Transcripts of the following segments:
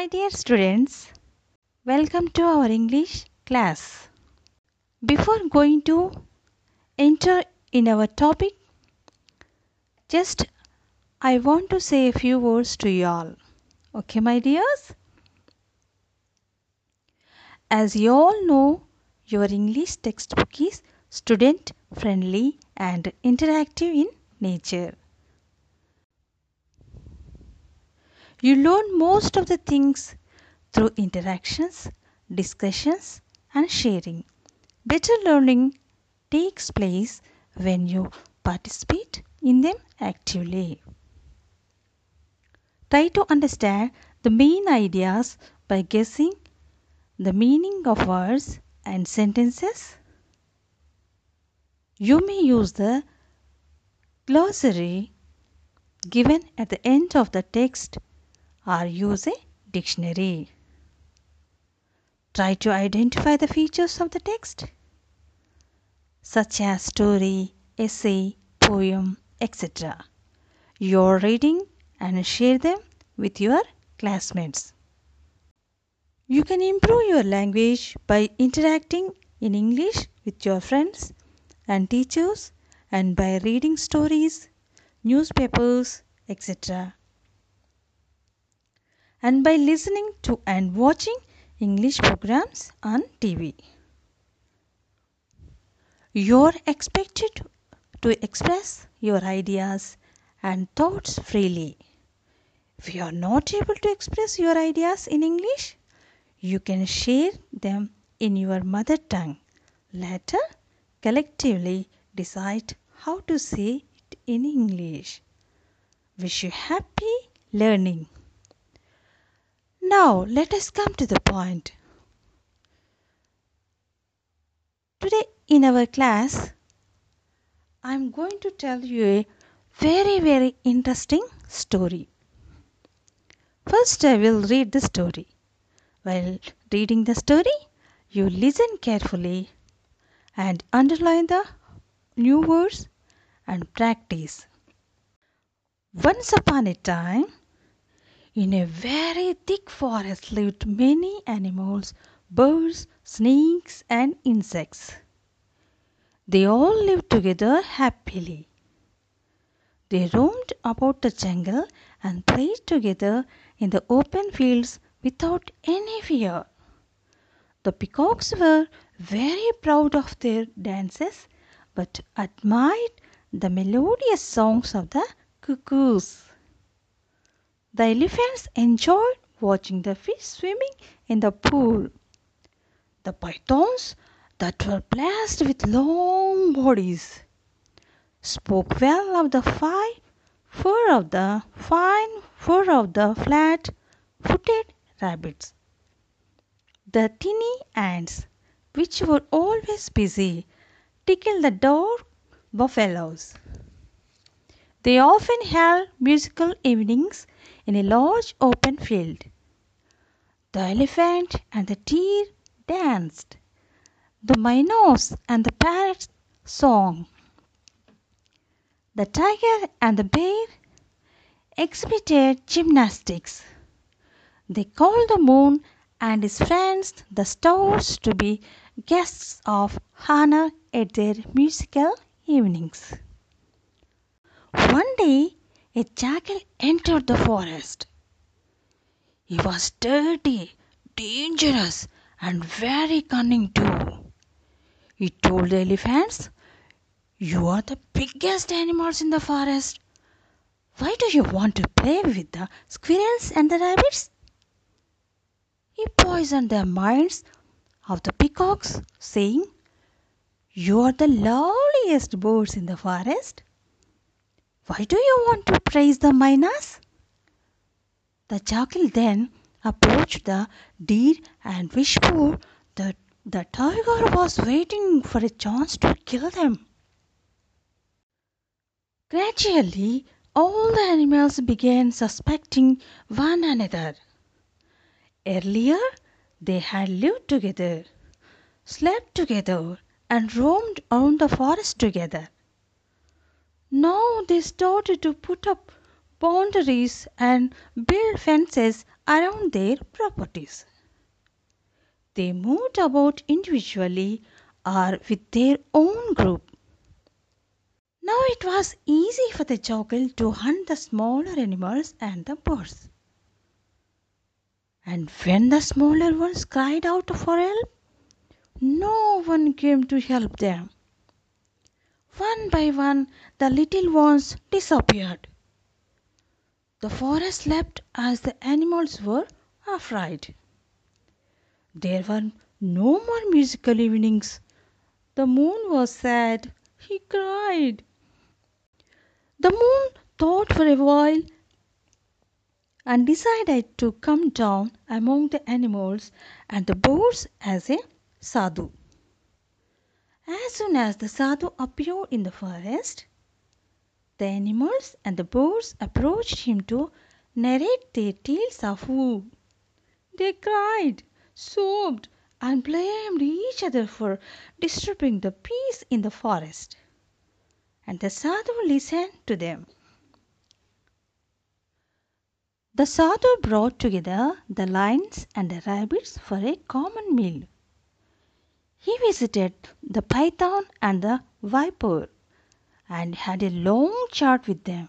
My dear students, welcome to our English class. Before going to enter in our topic, just I want to say a few words to you all. Okay, my dears? As you all know, your English textbook is student friendly and interactive in nature. You learn most of the things through interactions, discussions, and sharing. Better learning takes place when you participate in them actively. Try to understand the main ideas by guessing the meaning of words and sentences. You may use the glossary given at the end of the text or use a dictionary. Try to identify the features of the text such as story, essay, poem, etc. Your reading and share them with your classmates. You can improve your language by interacting in English with your friends and teachers and by reading stories, newspapers, etc. And by listening to and watching English programs on TV. You're expected to express your ideas and thoughts freely. If you are not able to express your ideas in English, you can share them in your mother tongue. Later, collectively decide how to say it in English. Wish you happy learning. Now, let us come to the point. Today, in our class, I am going to tell you a very, very interesting story. First, I will read the story. While reading the story, you listen carefully and underline the new words and practice. Once upon a time, in a very thick forest lived many animals, birds, snakes, and insects. They all lived together happily. They roamed about the jungle and played together in the open fields without any fear. The peacocks were very proud of their dances but admired the melodious songs of the cuckoos. The elephants enjoyed watching the fish swimming in the pool. The pythons that were blessed with long bodies spoke well of the fine fur of the fine fur of the flat-footed rabbits. The tiny ants, which were always busy, tickled the dog buffaloes. They often held musical evenings in a large open field. The elephant and the deer danced. The mynas and the parrots sang. The tiger and the bear exhibited gymnastics. They called the moon and his friends the stars to be guests of honor at their musical evenings. One day a jackal entered the forest. He was dirty, dangerous, and very cunning too. He told the elephants, You are the biggest animals in the forest. Why do you want to play with the squirrels and the rabbits? He poisoned the minds of the peacocks, saying, You are the loveliest birds in the forest. Why do you want to praise the mynas? The jackal then approached the deer and whispered that the tiger was waiting for a chance to kill them. Gradually, all the animals began suspecting one another. Earlier, they had lived together, slept together, and roamed around the forest together. They started to put up boundaries and build fences around their properties. They moved about individually or with their own group. Now it was easy for the jackal to hunt the smaller animals and the birds. And when the smaller ones cried out for help, no one came to help them. One by one, the little ones disappeared. The forest slept as the animals were afraid. There were no more musical evenings. The moon was sad. He cried. The moon thought for a while and decided to come down among the animals and the birds as a sadhu. As soon as the sadhu appeared in the forest, the animals and the birds approached him to narrate their tales of woe. They cried, sobbed, and blamed each other for disturbing the peace in the forest. And the sadhu listened to them. The sadhu brought together the lions and the rabbits for a common meal. He visited the python and the viper and had a long chat with them.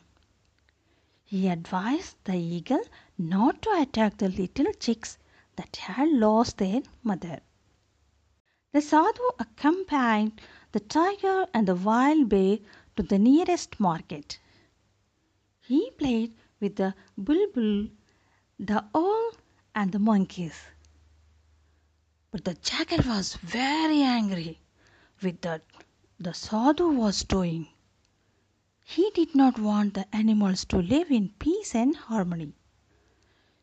He advised the eagle not to attack the little chicks that had lost their mother. The sadhu accompanied the tiger and the wild bear to the nearest market. He played with the bulbul, the owl, and the monkeys. But the jackal was very angry with what the sadhu was doing. He did not want the animals to live in peace and harmony.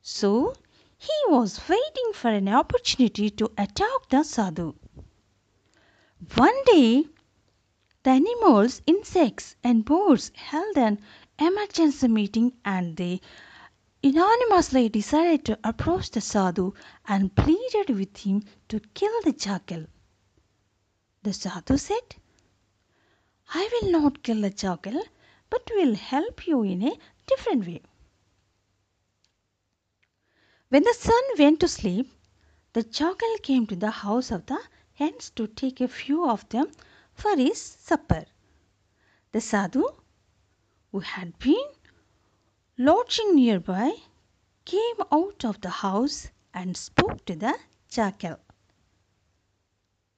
So he was waiting for an opportunity to attack the sadhu. One day, the animals, insects, and birds held an emergency meeting and they unanimously decided to approach the sadhu and pleaded with him to kill the jackal. The sadhu said, I will not kill the jackal but will help you in a different way. When the sun went to sleep, the jackal came to the house of the hens to take a few of them for his supper. The sadhu, who had been lodging nearby, came out of the house and spoke to the jackal.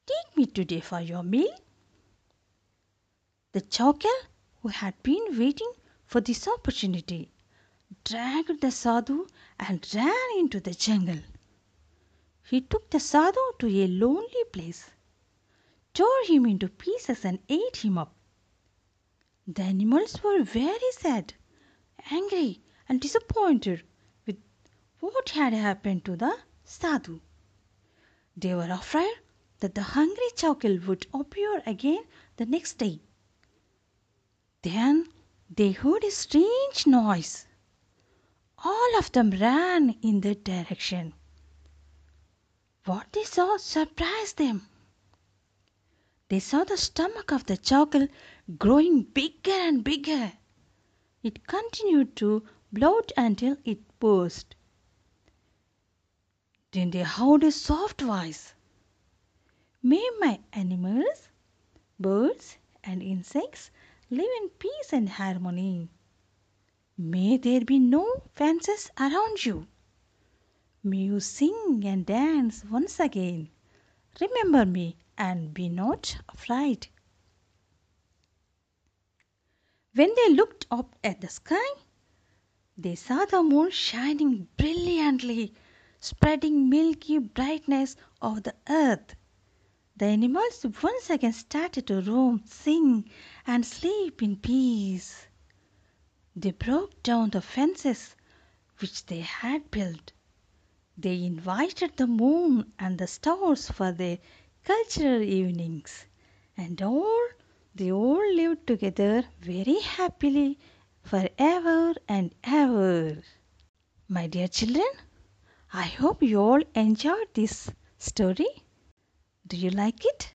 Take me today for your meal. The jackal who had been waiting for this opportunity, dragged the sadhu and ran into the jungle. He took the sadhu to a lonely place, tore him into pieces, and ate him up. The animals were very sad, angry, and disappointed with what had happened to the sadhu. They were afraid that the hungry jackal would appear again the next day. Then they heard a strange noise. All of them ran in that direction. What they saw surprised them. They saw the stomach of the jackal growing bigger and bigger. It continued to bloat until it burst. Then they heard a soft voice. May my animals, birds, and insects live in peace and harmony. May there be no fences around you. May you sing and dance once again. Remember me and be not afraid. When they looked up at the sky, they saw the moon shining brilliantly, spreading milky brightness over the earth. The animals once again started to roam, sing, and sleep in peace. They broke down the fences which they had built. They invited the moon and the stars for their cultural evenings, and all they all lived together very happily forever and ever. My dear children, I hope you all enjoyed this story. Do you like it?